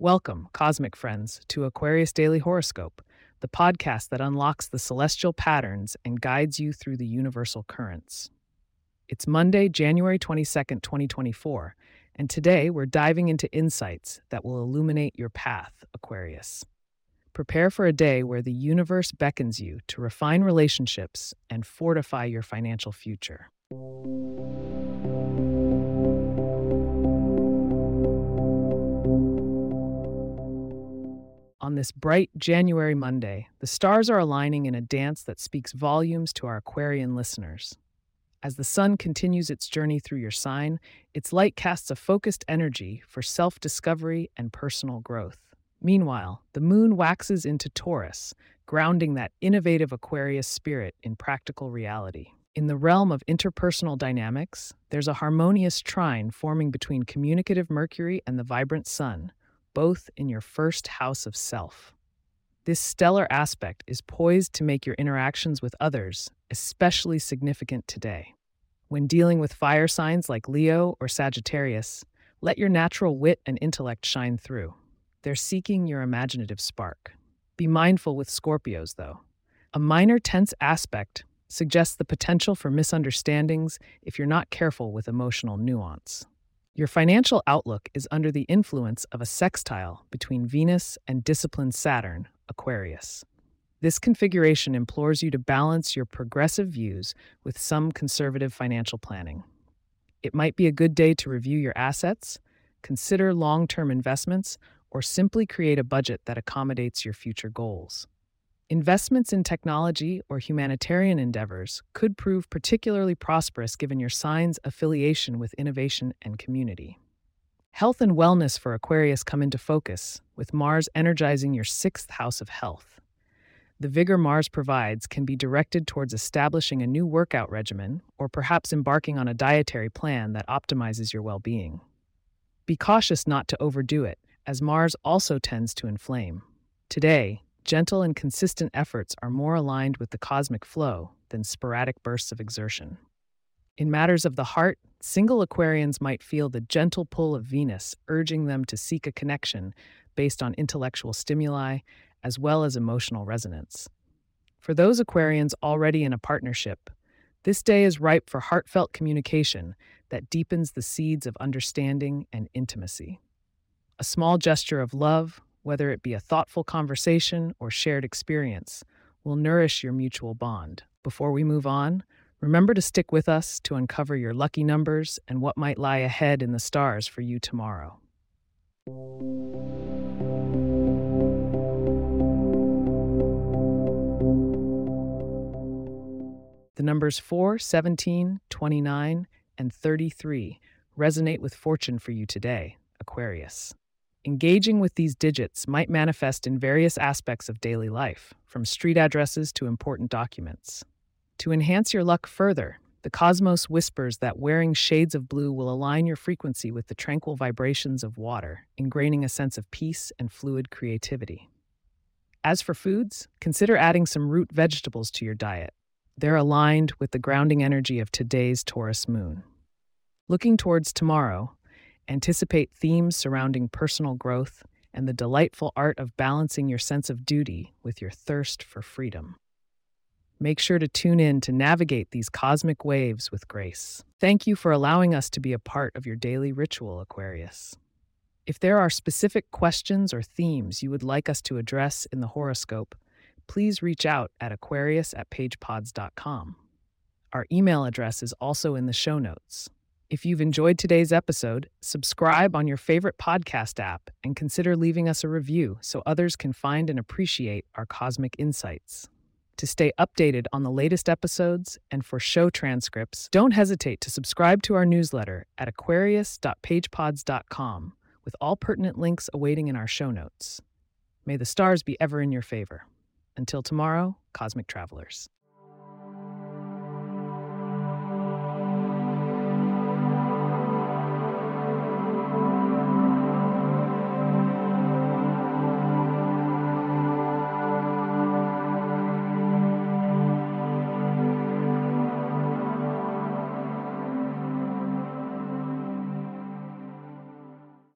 Welcome, cosmic friends, to Aquarius Daily Horoscope, the podcast that unlocks the celestial patterns and guides you through the universal currents. It's Monday, January 22nd, 2024, and today we're diving into insights that will illuminate your path, Aquarius. Prepare for a day where the universe beckons you to refine relationships and fortify your financial future. This bright January Monday, the stars are aligning in a dance that speaks volumes to our Aquarian listeners. As the sun continues its journey through your sign, its light casts a focused energy for self discovery and personal growth. Meanwhile, the moon waxes into Taurus, grounding that innovative Aquarius spirit in practical reality. In the realm of interpersonal dynamics, there's a harmonious trine forming between communicative Mercury and the vibrant Sun, both in your first house of self. This stellar aspect is poised to make your interactions with others especially significant today. When dealing with fire signs like Leo or Sagittarius, let your natural wit and intellect shine through. They're seeking your imaginative spark. Be mindful with Scorpios, though. A minor tense aspect suggests the potential for misunderstandings if you're not careful with emotional nuance. Your financial outlook is under the influence of a sextile between Venus and disciplined Saturn, Aquarius. This configuration implores you to balance your progressive views with some conservative financial planning. It might be a good day to review your assets, consider long term investments, or simply create a budget that accommodates your future goals. Investments in technology or humanitarian endeavors could prove particularly prosperous given your sign's affiliation with innovation and community. Health and wellness for Aquarius come into focus, with Mars energizing your sixth house of health. The vigor Mars provides can be directed towards establishing a new workout regimen or perhaps embarking on a dietary plan that optimizes your well being. Be cautious not to overdo it, as Mars also tends to inflame. Today, gentle and consistent efforts are more aligned with the cosmic flow than sporadic bursts of exertion. In matters of the heart, single Aquarians might feel the gentle pull of Venus urging them to seek a connection based on intellectual stimuli as well as emotional resonance. For those Aquarians already in a partnership, this day is ripe for heartfelt communication that deepens the seeds of understanding and intimacy. A small gesture of love, whether it be a thoughtful conversation or shared experience, will nourish your mutual bond. Before we move on, remember to stick with us to uncover your lucky numbers and what might lie ahead in the stars for you tomorrow. The numbers 4, 17, 29, and 33 resonate with fortune for you today, Aquarius. Engaging with these digits might manifest in various aspects of daily life, from street addresses to important documents. To enhance your luck further, the cosmos whispers that wearing shades of blue will align your frequency with the tranquil vibrations of water, ingraining a sense of peace and fluid creativity. As for foods, consider adding some root vegetables to your diet. They're aligned with the grounding energy of today's Taurus moon. Looking towards tomorrow, Anticipate themes surrounding personal growth and the delightful art of balancing your sense of duty with your thirst for freedom. Make sure to tune in to navigate these cosmic waves with grace. Thank you for allowing us to be a part of your daily ritual, Aquarius. If there are specific questions or themes you would like us to address in the horoscope, please reach out at aquarius at pagepods.com. Our email address is also in the show notes. If you've enjoyed today's episode, subscribe on your favorite podcast app and consider leaving us a review so others can find and appreciate our cosmic insights. To stay updated on the latest episodes and for show transcripts, don't hesitate to subscribe to our newsletter at aquarius.pagepods.com with all pertinent links awaiting in our show notes. May the stars be ever in your favor. Until tomorrow, Cosmic Travelers.